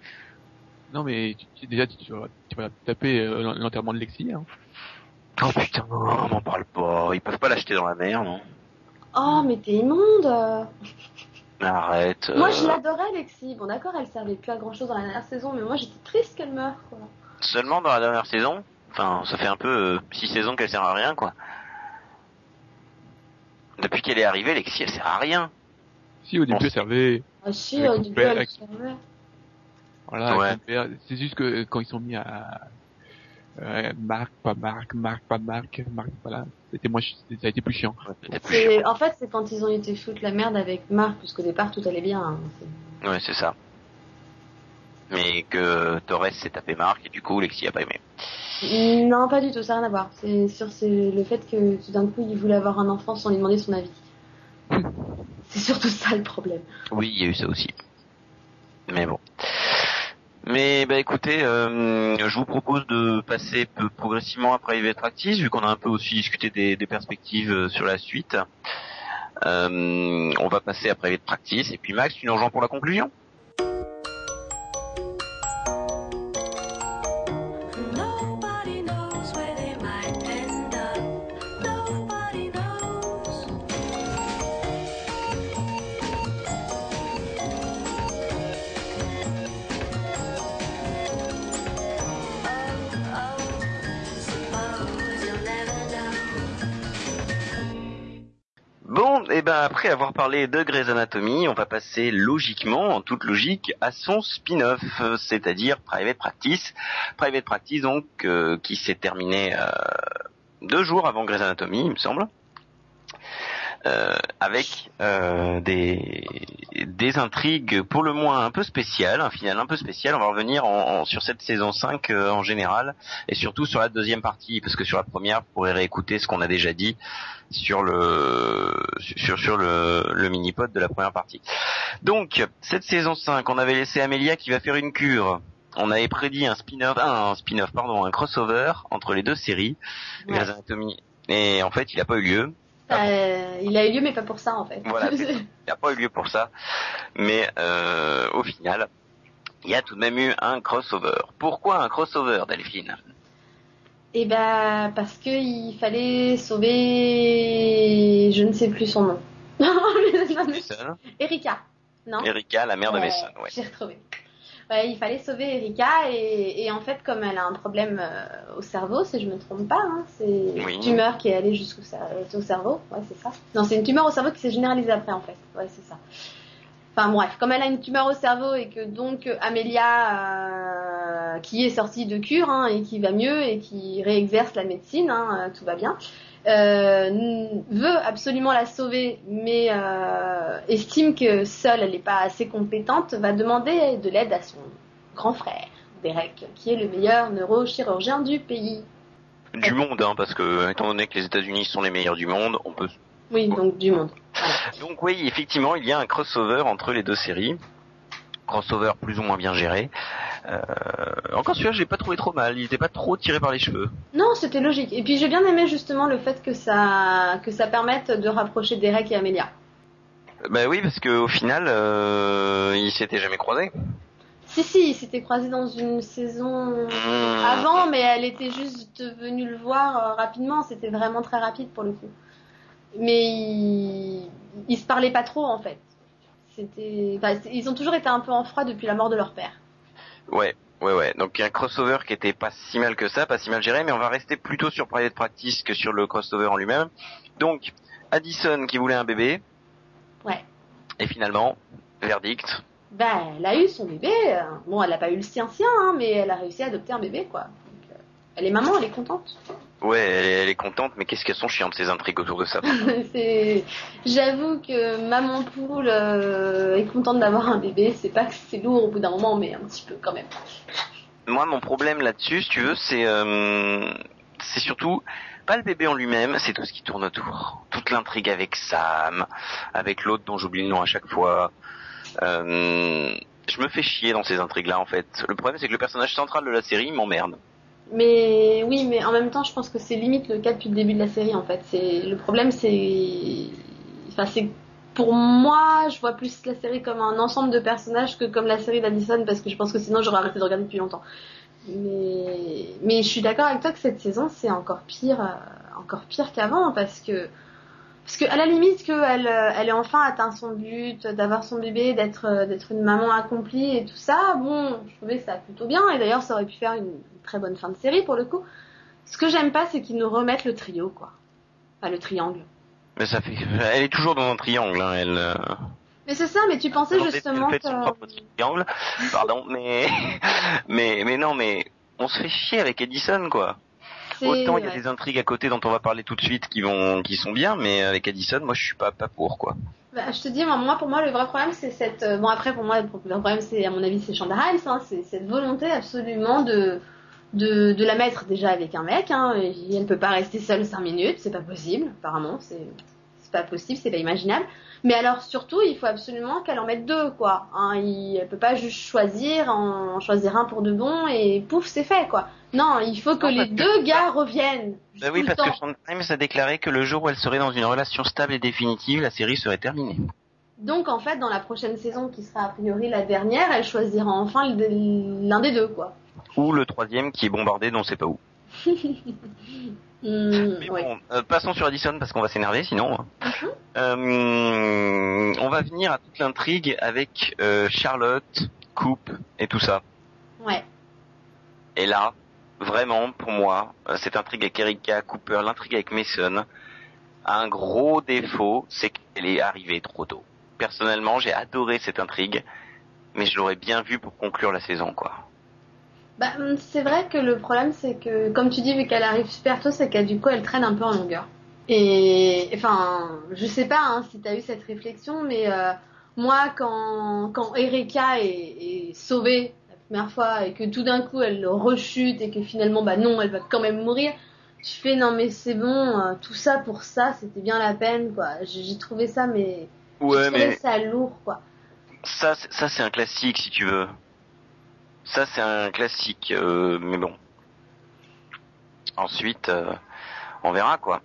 non mais déjà tu, tu taper euh, l'en- l'enterrement de Lexi. Hein. Oh putain, on m'en parle pas. Ils peuvent pas l'acheter dans la mer, non? Oh, mais t'es immonde euh. Arrête. Moi euh, je l'adorais, Lexi. Bon, d'accord, elle servait plus à grand chose dans la dernière saison, mais moi j'étais triste qu'elle meure. Quoi. Seulement dans la dernière saison? Enfin, ça fait un peu euh, six saisons qu'elle sert à rien, quoi. Depuis qu'elle est arrivée, Lexi, elle sert à rien. Si au début Bon, elle servait, Ah si, au début elle servait. Voilà, Ouais. c'est juste que euh, quand ils sont mis à euh, Marc, pas Marc, Marc, pas Marc, Marc, voilà, c'était chi- ça a été plus chiant. Plus En fait, c'est quand ils ont été foutre la merde avec Marc, puisqu'au départ tout allait bien. hein. C'est- Ouais, c'est ça. Mais que Torres s'est tapé Marc et du coup Lexi a pas aimé. Non, pas du tout, ça n'a rien à voir. C'est sur c'est le fait que tout d'un coup il voulait avoir un enfant sans lui demander son avis. C'est surtout ça le problème. Oui, il y a eu ça aussi. Mais bon. Mais bah écoutez, euh, je vous propose de passer progressivement à Private Practice, vu qu'on a un peu aussi discuté des, des perspectives euh, sur la suite. Euh, on va passer à Private Practice, et puis Max, tu nous rejoins pour la conclusion? Après avoir parlé de Grey's Anatomy, on va passer logiquement, en toute logique, à son spin-off, euh, c'est-à-dire Private Practice. Private Practice donc euh, qui s'est terminé euh, deux jours avant Grey's Anatomy, il me semble. Euh, avec euh, des, des intrigues pour le moins un peu spéciales, un final un peu spécial. On va revenir en, en- sur cette saison 5 euh, en général et surtout sur la deuxième partie parce que sur la première, vous pourrez réécouter ce qu'on a déjà dit sur le sur sur le, le mini-pod de la première partie. Donc cette saison 5, on avait laissé Amelia qui va faire une cure. On avait prédit un spin-off, ah, un spin-off pardon, un crossover entre les deux séries, Ouais. Grey's Anatomy. Et en fait, il n'a pas eu lieu. Euh, il a eu lieu, mais pas pour ça en fait. Voilà, Il n'a pas eu lieu pour ça. Mais euh, au final, il y a tout de même eu un crossover. Pourquoi un crossover, Delphine? Et ben parce que il fallait sauver, je ne sais plus son nom. Non, mais- Mason? Erika, non? Erika, la mère de Mason, ouais. J'ai retrouvé. Il fallait sauver Erika et, et en fait comme elle a un problème euh, au cerveau, si je me trompe pas, hein, c'est Oui. une tumeur qui est allée jusqu'au au cerveau, ouais c'est ça. Non, c'est une tumeur au cerveau qui s'est généralisée après en fait, ouais c'est ça. Enfin bref, comme elle a une tumeur au cerveau et que donc Amélia, euh, qui est sortie de cure hein, et qui va mieux et qui réexerce la médecine, hein, euh, tout va bien, euh, veut absolument la sauver, mais euh, estime que seule elle n'est pas assez compétente, va demander de l'aide à son grand frère, Derek, qui est le meilleur neurochirurgien du pays. Du monde, hein, parce que étant donné que les États-Unis sont les meilleurs du monde, on peut. Oui, donc du monde. Donc oui, effectivement, il y a un crossover entre les deux séries. Crossover plus ou moins bien géré. Euh, encore celui-là, je l'ai pas trouvé trop mal. Il était pas trop tiré par les cheveux. Non, c'était logique. Et puis j'ai bien aimé justement le fait que ça que ça permette de rapprocher Derek et Amélia. Bah oui, parce que au final, euh, ils s'étaient jamais croisés. Si si, ils s'étaient croisés dans une saison Mmh. avant, mais elle était juste venue le voir euh, rapidement. C'était vraiment très rapide pour le coup. Mais ils, ils se parlaient pas trop en fait. C'était, enfin, ils ont toujours été un peu en froid depuis la mort de leur père. Ouais, ouais, ouais. Donc un crossover qui était pas si mal que ça, pas si mal géré, mais on va rester plutôt sur Private Practice que sur le crossover en lui-même. Donc Addison qui voulait un bébé. Ouais. Et finalement, verdict. Ben, elle a eu son bébé. euh, Bon, elle a pas eu le sien sien, hein, mais elle a réussi à adopter un bébé quoi. Donc, euh, elle est maman, elle est contente. Ouais, elle est, elle est contente, mais qu'est-ce qu'elles sont chiantes ces intrigues autour de ça. j'avoue que maman poule euh, est contente d'avoir un bébé. C'est pas que c'est lourd au bout d'un moment, mais un petit peu quand même. Moi, mon problème là-dessus, si tu veux, c'est euh, c'est surtout pas le bébé en lui-même, c'est tout ce qui tourne autour. Toute l'intrigue avec Sam, avec l'autre dont j'oublie le nom à chaque fois. Euh, je me fais chier dans ces intrigues-là, en fait. Le problème, c'est que le personnage central de la série m'emmerde. Mais oui, mais en même temps, je pense que c'est limite le cas depuis le début de la série en fait. C'est le problème, c'est, enfin, c'est pour moi, je vois plus la série comme un ensemble de personnages que comme la série d'Addison parce que je pense que sinon j'aurais arrêté de regarder depuis longtemps. Mais mais je suis d'accord avec toi que cette saison c'est encore pire, euh, encore pire qu'avant parce que parce que à la limite qu'elle elle ait enfin atteint son but d'avoir son bébé, d'être euh, d'être une maman accomplie et tout ça, bon, je trouvais ça plutôt bien et d'ailleurs ça aurait pu faire une très bonne fin de série pour le coup. Ce que j'aime pas c'est qu'ils nous remettent le trio quoi. Enfin le triangle. Mais ça fait, elle est toujours dans un triangle, hein, elle. euh, Mais c'est ça, mais tu pensais justement que triangle. Pardon, mais mais mais non, mais on se fait chier avec Edison, quoi. Autant il y a ouais. des intrigues à côté dont on va parler tout de suite qui vont, qui sont bien, mais avec Addison, moi je suis pas pas pour quoi. Bah, je te dis, moi, pour moi, le vrai problème, c'est cette. euh, Bon, après, pour moi, le problème, c'est, à mon avis, c'est Shonda Rhimes, hein, c'est cette volonté absolument de, de, de la mettre déjà avec un mec. Hein, et elle peut pas rester seule cinq minutes, c'est pas possible, apparemment, c'est, c'est pas possible, c'est pas imaginable. Mais alors, surtout, il faut absolument qu'elle en mette deux, quoi. Hein, il, elle peut pas juste choisir, en choisir un pour de bon et pouf, c'est fait, quoi. Non, il faut que Non, les que- deux gars reviennent. Bah oui, parce temps. que Shonda Rhimes a déclaré que le jour où elle serait dans une relation stable et définitive, la série serait terminée. Donc en fait, dans la prochaine saison, qui sera a priori la dernière, elle choisira enfin le- l'un des deux, quoi. Ou le troisième qui est bombardé, dont on sait pas où. Hmm, Mais ouais. bon, euh, passons sur Addison parce qu'on va s'énerver sinon. Mhm. Euh, on va venir à toute l'intrigue avec euh, Charlotte, Coupe et tout ça. Ouais. Et là, vraiment, pour moi, cette intrigue avec Erika Cooper, l'intrigue avec Mason, a un gros défaut, c'est qu'elle est arrivée trop tôt. Personnellement, j'ai adoré cette intrigue, mais je l'aurais bien vue pour conclure la saison, quoi. Bah, hum, c'est vrai que le problème, c'est que, comme tu dis, vu qu'elle arrive super tôt, c'est qu'elle, du coup, elle traîne un peu en longueur. Et, enfin, je sais pas hein, si t'as eu cette réflexion, mais euh, moi, quand, quand Erika est, est sauvée la première fois et que tout d'un coup, elle rechute et que finalement, bah non, elle va quand même mourir, je fais non, mais c'est bon, euh, tout ça pour ça, c'était bien la peine, quoi. J'ai trouvé ça, mais. j'ai trouvé ça lourd, quoi. ça, ça c'est un classique si tu veux. Ça c'est un classique, euh, mais bon. Ensuite, euh, on verra quoi.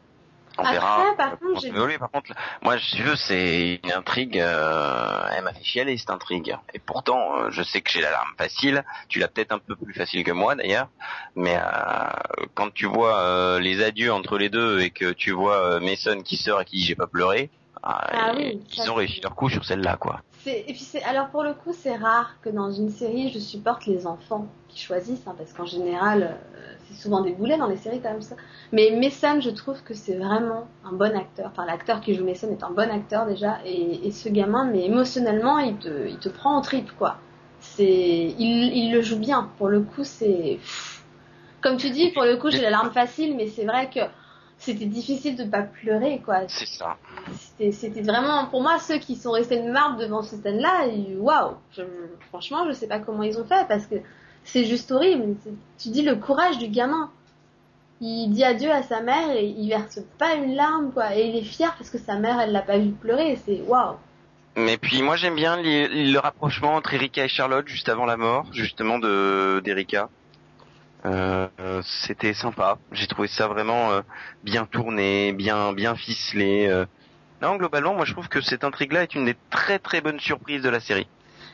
On Après, verra. par euh, contre, j'ai- évoluer. Par contre, moi, je veux, c'est une intrigue. euh, elle m'a fait chialer cette intrigue. Et pourtant, euh, je sais que j'ai l'alarme facile. Tu l'as peut-être un peu plus facile que moi, d'ailleurs. Mais euh, quand tu vois euh, les adieux entre les deux et que tu vois euh, Mason qui sort et qui dit j'ai pas pleuré, ah, et- oui, ils ont réussi leur coup sur celle-là, quoi. C'est- Et puis c'est alors pour le coup c'est rare que dans une série je supporte les enfants qui choisissent hein, parce qu'en général euh, c'est souvent des boulets dans les séries comme ça. Mais Mason je trouve que c'est vraiment un bon acteur. Enfin l'acteur qui joue Mason est un bon acteur déjà et, et ce gamin mais émotionnellement il te il te prend en trip quoi. C'est il, il le joue bien. Pour le coup c'est comme tu dis pour le coup j'ai la larme facile mais c'est vrai que c'était difficile de pas pleurer quoi. C'est ça. C'était, c'était vraiment, pour moi, ceux qui sont restés de marbre devant cette scène-là, ils- waouh, franchement, je sais pas comment ils ont fait parce que c'est juste horrible. Tu dis le courage du gamin. Il dit adieu à sa mère et il verse pas une larme, quoi. Et il est fier parce que sa mère, elle l'a pas vu pleurer. C'est waouh. Mais puis moi j'aime bien les- le rapprochement entre Erika et Charlotte juste avant la mort, justement de d'Erika. Euh, C'était sympa. J'ai trouvé ça vraiment euh, bien tourné, bien bien ficelé. euh. Non, globalement, moi je trouve que cette intrigue-là est une des très très bonnes surprises de la série.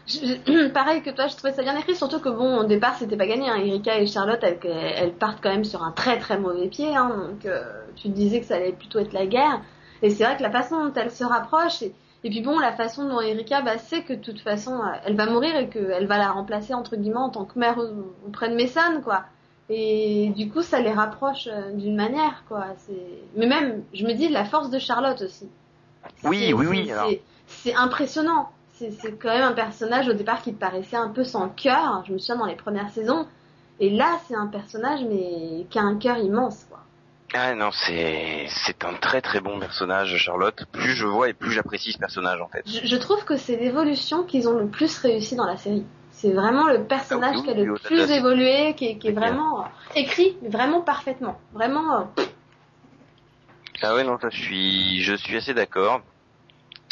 Pareil que toi, je trouvais ça bien écrit, surtout que bon, au départ, c'était pas gagné. Hein. Erika et Charlotte, elles, partent quand même sur un très très mauvais pied. Hein. Donc, euh, tu disais que ça allait plutôt être la guerre. Et c'est vrai que la façon dont elles se rapprochent, et, puis bon, la façon dont Erika bah, sait que de toute façon, elle va mourir et qu'elle va la remplacer entre guillemets en tant que mère au- auprès de Mason, quoi. Et du coup, ça les rapproche euh, d'une manière, quoi. C'est... Mais même, je me dis, la force de Charlotte aussi. Oui, oui, c'est- oui, alors. c'est- impressionnant. C'est quand même un personnage au départ qui paraissait un peu sans cœur. Je me souviens dans les premières saisons. Et là, c'est un personnage mais qui a un cœur immense, quoi. Ah non, c'est c'est un très très bon personnage, Charlotte. Plus je vois et plus j'apprécie ce personnage en fait. Je, je trouve que c'est l'évolution qu'ils ont le plus réussi dans la série. C'est vraiment le personnage Ah oui, qui a le plus évolué, qui est, qui vraiment euh, écrit, vraiment parfaitement. Vraiment. euh, Ah ouais, non, ça, je suis, je suis assez d'accord.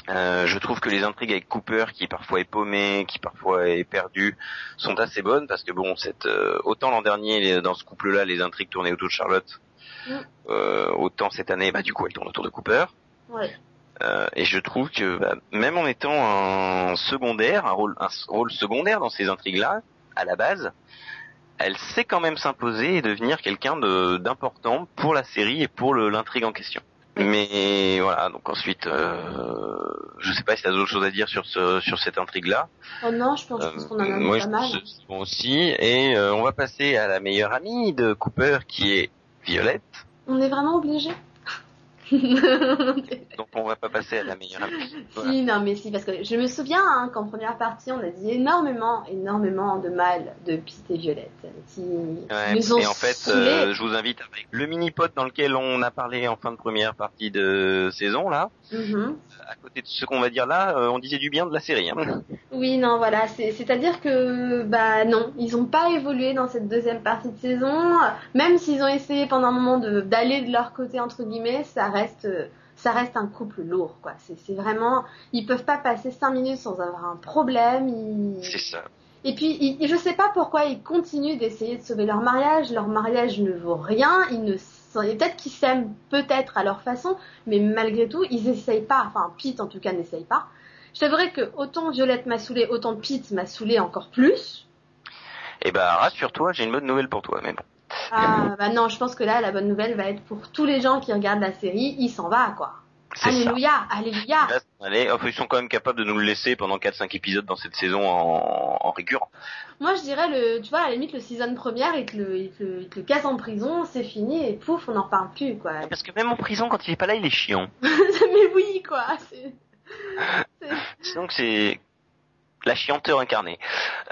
Euh, je trouve que les intrigues avec Cooper, qui parfois est paumé, qui parfois est perdu, sont assez bonnes parce que bon, cette, euh, autant l'an dernier les- dans ce couple-là, les intrigues tournaient autour de Charlotte, Mm. euh, autant cette année, bah du coup, elles tournent autour de Cooper. ouais. Euh, et je trouve que bah, même en étant un secondaire, un rôle, un rôle secondaire dans ces intrigues-là, à la base, elle sait quand même s'imposer et devenir quelqu'un de- d'important pour la série et pour l'intrigue en question. Mais voilà, donc ensuite, euh, je sais pas si t'as d'autres choses à dire sur ce sur cette intrigue-là. Oh non, je pense, Euh, pense qu'on en a moi, mis je pas mal. pense bon aussi. Et euh, on va passer à la meilleure amie de Cooper, qui est Violette. On est vraiment obligé. Donc on va pas passer à la meilleure amie. Voilà. Si, non, mais si, parce que je me souviens hein, qu'en première partie, on a dit énormément, énormément de mal de Pete et Violette, qui Ouais, nous ont et en fait, euh, je vous invite avec le mini-pod dans lequel on a parlé en fin de première partie de saison, là. Mhm. À côté de ce qu'on va dire là, euh, on disait du bien de la série. Hein. Oui, non, voilà, c'est- c'est-à-dire que, bah non, ils ont pas évolué dans cette deuxième partie de saison, même s'ils ont essayé pendant un moment de- d'aller de leur côté, entre guillemets, ça reste, euh, ça reste un couple lourd, quoi. C'est vraiment, ils peuvent pas passer cinq minutes sans avoir un problème, ils... C'est ça. Et puis, je sais pas pourquoi ils continuent d'essayer de sauver leur mariage. Leur mariage ne vaut rien. Ils ne, peut-être qu'ils s'aiment, peut-être à leur façon, mais malgré tout, ils essayent pas. Enfin, Pete en tout cas n'essaye pas. Je t'avouerai que autant Violette m'a saoulé, autant Pete m'a saoulé encore plus. Et bah rassure-toi, j'ai une bonne nouvelle pour toi. Mais bon. Ah, bah non, je pense que là, la bonne nouvelle va être pour tous les gens qui regardent la série, il s'en va, quoi. Ça. Alléluia, alléluia. Là, allez, enfin, ils sont quand même capables de nous le laisser pendant 4-5 épisodes dans cette saison en, en récurrent. Moi, je dirais le, tu vois, à la limite, le season première, il te le, il te le, il te le casse en prison, c'est fini, et pouf, on n'en reparle plus, quoi. Parce que même en prison, quand il est pas là, il est chiant. mais oui, quoi. c'est- Donc c'est la chianteur incarnée.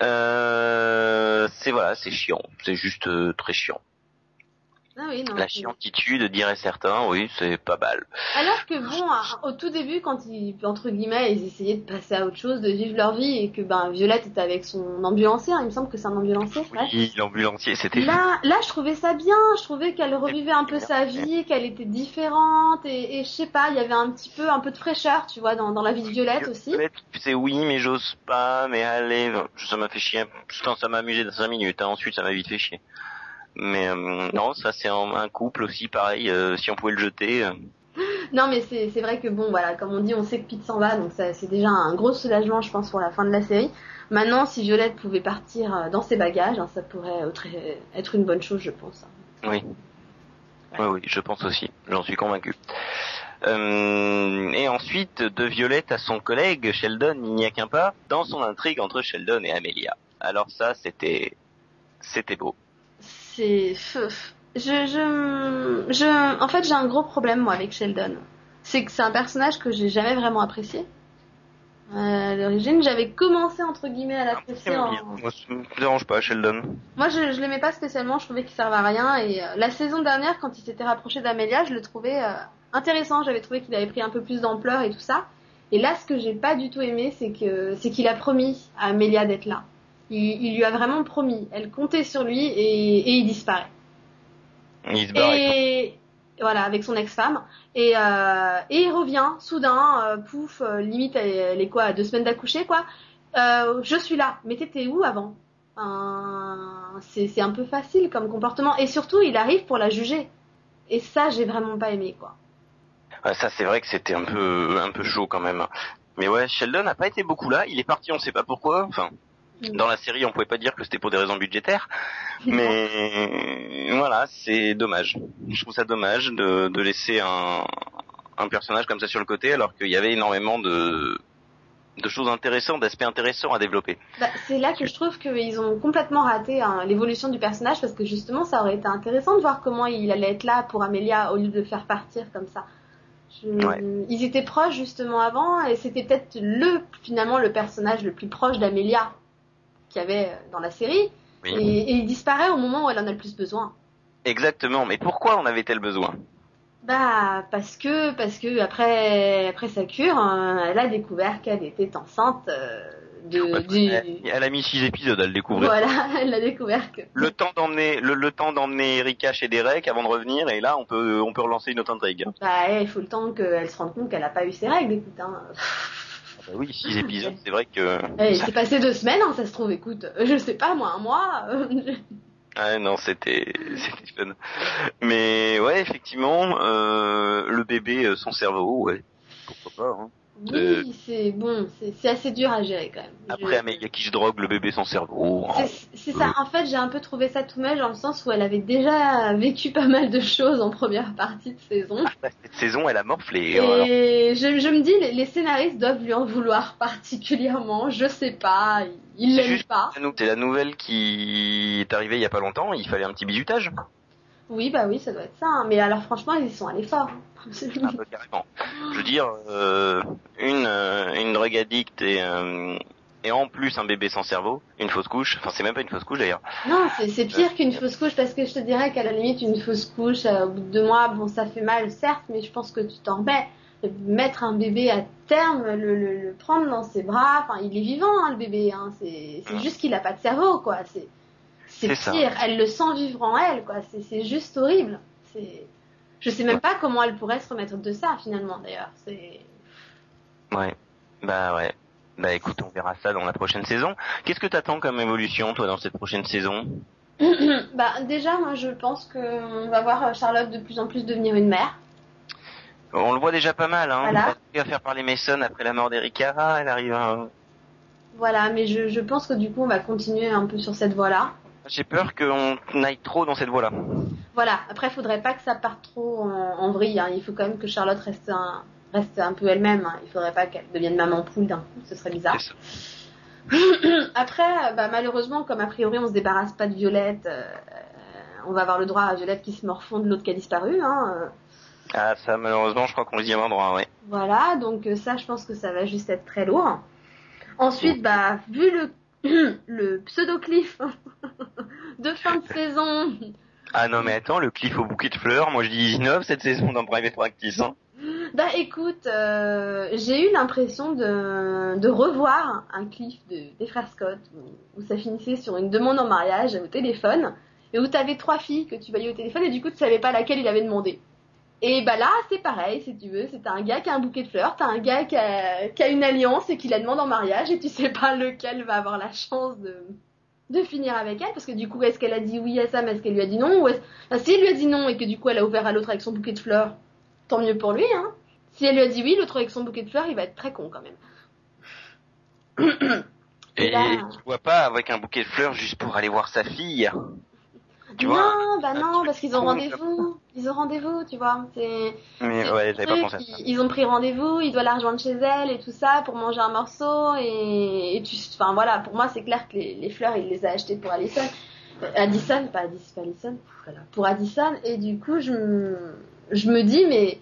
Euh, c'est voilà, c'est chiant. C'est juste euh, très chiant. Ah oui, non, La chiantitude, diraient certains, oui, c'est pas mal. Alors que bon, au tout début, quand ils, entre guillemets, ils essayaient de passer à autre chose, de vivre leur vie, et que ben Violette était avec son ambulancier, hein, il me semble que c'est un ambulancier. ouais. Oui, l'ambulancier, c'était Là, là, je trouvais ça bien. Je trouvais qu'elle revivait un peu sa vie, qu'elle était différente, et, et je sais pas, il y avait un petit peu, un peu de fraîcheur, tu vois, dans, dans la vie de Violette aussi. C'est oui, mais j'ose pas, mais allez, ça m'a fait chier. Putain, ça m'a amusé dans 5 minutes, hein. ensuite ça m'a vite fait chier. Mais euh, non, ça c'est un, un couple aussi pareil, euh, si on pouvait le jeter. euh, non, mais c'est vrai que bon, voilà, comme on dit, on sait que Pete s'en va, donc c'est déjà un gros soulagement, je pense, pour la fin de la série. Maintenant, si Violette pouvait partir dans ses bagages, hein, ça pourrait être, une bonne chose, je pense. Oui. Oui, oui, je pense aussi. J'en suis convaincu. Euh, et ensuite, de Violette à son collègue Sheldon, il n'y a qu'un pas, dans son intrigue entre Sheldon et Amelia. Alors ça, c'était, c'était beau. C'est. Je, je, je, en fait, j'ai un gros problème moi avec Sheldon. C'est que c'est un personnage que j'ai jamais vraiment apprécié. Euh, à l'origine, j'avais commencé entre guillemets à l'apprécier. En... Moi, ça me dérange pas, Sheldon. Moi, je, je l'aimais pas spécialement. Je trouvais qu'il servait à rien. Et euh, la saison dernière, quand il s'était rapproché d'Amelia, je le trouvais euh, intéressant. J'avais trouvé qu'il avait pris un peu plus d'ampleur et tout ça. Et là, ce que j'ai pas du tout aimé, c'est que c'est qu'il a promis à Amelia d'être là. Il, il lui a vraiment promis. Elle comptait sur lui et, et il disparaît. Il se barre Et voilà, avec son ex-femme. Et, euh, et il revient, soudain, euh, pouf, euh, limite, elle, est quoi, à deux semaines d'accoucher, quoi. Euh, je suis là. Mais t'étais où avant? C'est un peu facile comme comportement. Et surtout, il arrive pour la juger. Et ça, j'ai vraiment pas aimé, quoi. Ouais, ça, c'est vrai que c'était un peu, un peu chaud quand même. Mais ouais, Sheldon n'a pas été beaucoup là. Il est parti, on sait pas pourquoi. Enfin. Dans la série, on pouvait pas dire que c'était pour des raisons budgétaires. Mais voilà, c'est dommage. Je trouve ça dommage de, de laisser un, un personnage comme ça sur le côté, alors qu'il y avait énormément de, de choses intéressantes, d'aspects intéressants à développer. Bah, c'est là que je trouve qu'ils ont complètement raté hein, l'évolution du personnage parce que justement ça aurait été intéressant de voir comment il allait être là pour Amelia au lieu de le faire partir comme ça. Je- Ouais. Ils étaient proches justement avant et c'était peut-être le finalement le personnage le plus proche d'Amelia qu'il y avait euh, dans la série Oui. et, et il disparaît au moment où elle en a le plus besoin. Exactement. Mais pourquoi en avait-elle besoin? Bah parce que parce que après après sa cure, euh, elle a découvert qu'elle était enceinte euh, de du elle, elle a mis six épisodes à le découvrir. voilà, elle a découvert que Le temps d'emmener, le, le temps d'emmener Erika chez Derek avant de revenir, et là, on peut, on peut relancer une autre intrigue. Bah, il faut le temps qu'elle se rende compte qu'elle a pas eu ses règles, écoute. Hein. Bah oui, six épisodes, c'est vrai que. Eh, ça- c'est passé deux semaines, hein, ça se trouve, écoute. Je sais pas, moi, un mois. Ouais, non, c'était, c'était fun. Mais ouais, effectivement, euh, le bébé, euh, son cerveau, ouais, pourquoi pas. Hein. Euh. Oui, c'est bon, c'est assez dur à gérer quand même. Après, Je- Amelia qui se drogue le bébé, son cerveau. C'est- C'est ça, en fait, j'ai un peu trouvé ça tout mal dans le sens où elle avait déjà vécu pas mal de choses en première partie de saison. Ah, Cette saison, elle a morflé. Et je, je me dis, les, les scénaristes doivent lui en vouloir particulièrement, je sais pas, ils l'aiment pas. C'est la nouvelle qui est arrivée il y a pas longtemps, il fallait un petit bisutage. Oui, bah oui, ça doit être ça. hein. Mais alors, franchement, ils y sont allés fort. hein. Un peu carrément. Je veux dire, euh, une, euh, une drogue addict et, euh, et en plus un bébé sans cerveau, une fausse couche, enfin c'est même pas une fausse couche d'ailleurs. Non, c'est pire qu'une fausse couche parce que je te dirais qu'à la limite une fausse couche euh, au bout de deux mois, bon ça fait mal certes, mais je pense que tu t'en remets. Mettre un bébé à terme, le, le, le prendre dans ses bras, enfin il est vivant hein, le bébé, hein, c'est c'est Mm. juste qu'il a pas de cerveau quoi. C'est c'est C'est ça. pire, elle le sent vivre en elle quoi. C'est juste horrible. C'est je sais même pas comment elle pourrait se remettre de ça finalement d'ailleurs. C'est Ouais. Bah ouais. Bah écoute, on verra ça dans la prochaine saison. Qu'est-ce que t'attends comme évolution toi dans cette prochaine saison? Bah déjà moi je pense que on va voir Charlotte de plus en plus devenir une mère. On le voit déjà pas mal, hein. Voilà. Elle va faire parler Mason après la mort d'Erika, elle arrive à... Voilà, mais je, je pense que du coup on va continuer un peu sur cette voie-là. J'ai peur qu'on aille trop dans cette voie-là. Voilà, après faudrait pas que ça parte trop en, en vrille, hein. il faut quand même que Charlotte reste un, reste un peu elle-même, hein. il faudrait pas qu'elle devienne maman poule d'un coup, ce serait bizarre. Après, bah, malheureusement, comme a priori on se débarrasse pas de Violette, euh, on va avoir le droit à Violette qui se morfond de l'autre qui a disparu. Hein. euh. Ah ça malheureusement je crois qu'on y avoir droit, ouais. Voilà, donc euh, ça je pense que ça va juste être très lourd. Ensuite, bah, vu le, le pseudo-cliff de fin de saison, Ah non mais attends, le cliff au bouquet de fleurs, moi je dis 19 cette saison dans Private Practice. Hein. Bah écoute, euh, j'ai eu l'impression de, de revoir un cliff de, des frères Scott où, où ça finissait sur une demande en mariage au téléphone et où t'avais trois filles que tu voyais au téléphone et du coup tu savais pas laquelle il avait demandé. Et bah là c'est pareil si tu veux, c'est un gars qui a un bouquet de fleurs, t'as un gars qui a, qui a une alliance et qui la demande en mariage et tu sais pas lequel va avoir la chance de, de finir avec elle parce que du coup est-ce qu'elle a dit oui à Sam, est-ce qu'elle lui a dit non ou est-ce... Enfin, si elle lui a dit non et que du coup elle a ouvert à l'autre avec son bouquet de fleurs tant mieux pour lui. Hein. Si elle lui a dit oui, l'autre avec son bouquet de fleurs, il va être très con quand même. Et là- tu vois pas avec un bouquet de fleurs juste pour aller voir sa fille. Tu vois non, bah non, parce qu'ils ont rendez-vous. Ils ont rendez-vous, tu vois. C'est Mais c'est ouais, le j'avais pas truc, pensé à ça. Ils, ils ont pris rendez-vous, il doit la rejoindre chez elle et tout ça pour manger un morceau et, et tu, enfin voilà, pour moi c'est clair que les, les fleurs il les a achetées pour Allison, Euh, Addison, pas Addison, pas Allison, voilà, pour Addison et du coup je me, je me dis mais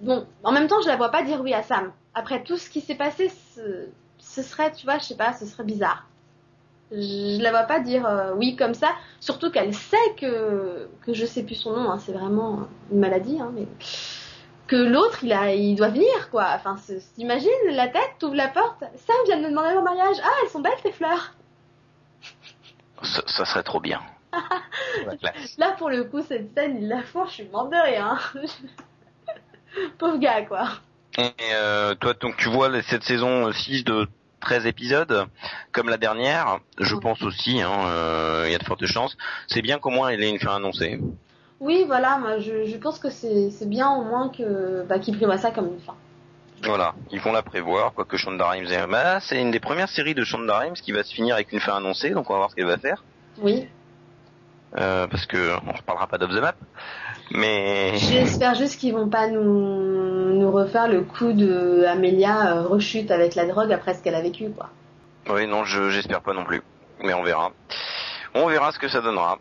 bon, en même temps je la vois pas dire oui à Sam. Après tout ce qui s'est passé, ce, ce serait, tu vois, je sais pas, ce serait bizarre. Je la vois pas dire euh, oui comme ça, surtout qu'elle sait que que je sais plus son nom, hein, c'est vraiment une maladie, hein, mais que l'autre il a il doit venir quoi. Enfin, t'imagines la tête, t'ouvres la porte, Sam vient de me demander au mariage. Ah, elles sont belles tes fleurs. Ça, ça serait trop bien. Là pour le coup cette scène il la fourre, je suis morte de rire. Hein. Pauvre gars quoi. Et euh, toi, donc tu vois cette saison 6 de 13 épisodes, comme la dernière, je pense aussi, hein, euh, il y a de fortes chances. C'est bien qu'au moins il ait une fin annoncée. Oui voilà, moi je, je pense que c'est bien au moins que bah, qu'il prévoit ça comme une fin. Voilà, ils vont la prévoir, quoique Shonda Rhimes. Bah, c'est une des premières séries de Shonda Rhimes qui va se finir avec une fin annoncée, donc on va voir ce qu'elle va faire. Oui. Euh, parce que on reparlera pas d'Off the Map. Mais J'espère juste qu'ils vont pas nous, nous refaire le coup de Amelia euh, rechute avec la drogue après ce qu'elle a vécu, quoi. oui, non, je j'espère pas non plus. Mais on verra. On verra ce que ça donnera.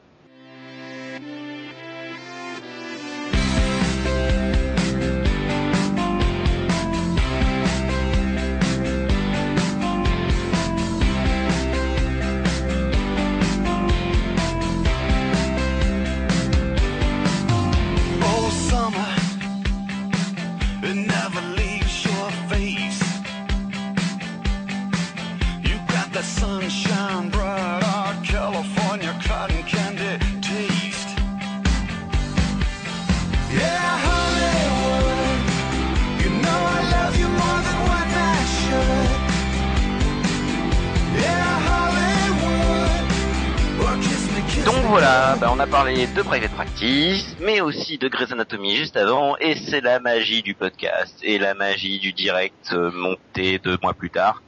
Private Practice, mais aussi de Grey's Anatomy juste avant, et c'est la magie du podcast et la magie du direct euh, monté deux mois plus tard.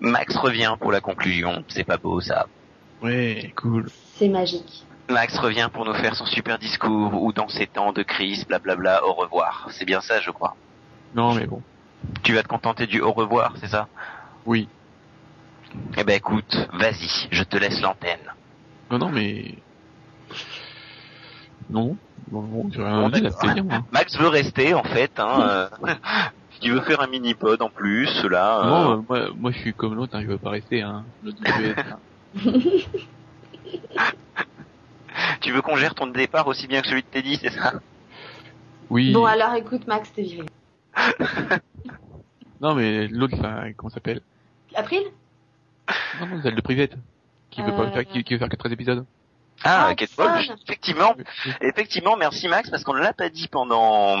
Max revient pour la conclusion, c'est pas beau ça. Ouais, cool. C'est magique. Max revient pour nous faire son super discours ou dans ces temps de crise, blablabla, au revoir. C'est bien ça, je crois. Non, mais bon. Tu vas te contenter du au revoir, c'est ça? Oui. Eh ben écoute, vas-y, je te laisse l'antenne. Non, non, mais... Non. Bon, rien dit. Max veut rester en fait, hein. euh, il veut faire un mini-pod en plus, là. euh, Non, euh, moi, moi, je suis comme l'autre, hein, je veux pas rester, hein. Tu veux qu'on gère ton départ aussi bien que celui de Teddy, c'est ça? Oui. Bon, alors écoute, Max, t'es viré. Non, mais l'autre, ça, comment ça s'appelle? April? Non, non, celle de Privette. Qui veut pas faire, qui, qui veut faire que 13 épisodes. Ah, Ah. Walsh, effectivement. Effectivement, merci Max, parce qu'on ne l'a pas dit pendant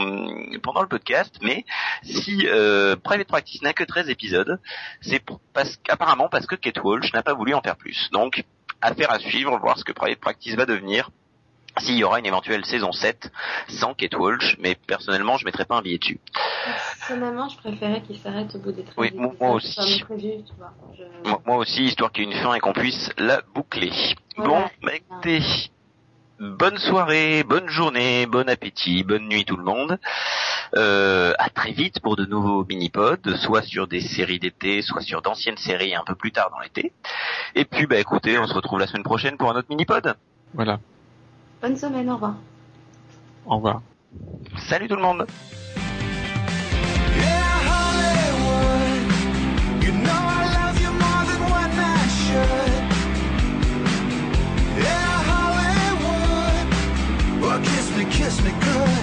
pendant le podcast, mais si euh, Private Practice n'a que 13 épisodes, c'est parce qu'apparemment parce que Kate Walsh n'a pas voulu en faire plus. Donc, affaire à suivre, voir ce que Private Practice va devenir. S'il y aura une éventuelle saison 7 sans Kate Walsh, mais personnellement, je mettrais pas un billet dessus. Personnellement, je préférais qu'il s'arrête au bout des 13 Oui, moi- moi aussi. Comme prévu, tu vois. Je- Moi, moi aussi, histoire qu'il y ait une fin et qu'on puisse la boucler. Voilà. Bon, bah bonne soirée, bonne journée, bon appétit, bonne nuit tout le monde. Euh, à très vite pour de nouveaux mini-pods, soit sur des séries d'été, soit sur d'anciennes séries un peu plus tard dans l'été. Et puis, bah écoutez, on se retrouve la semaine prochaine pour un autre mini-pod. Voilà. Bonne semaine, au revoir. Au revoir. Salut tout le monde kiss me, good.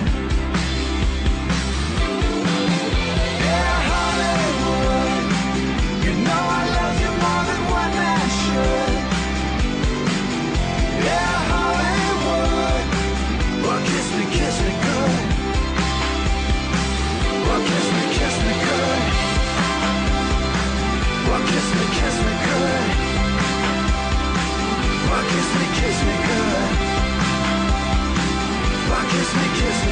kiss make kiss.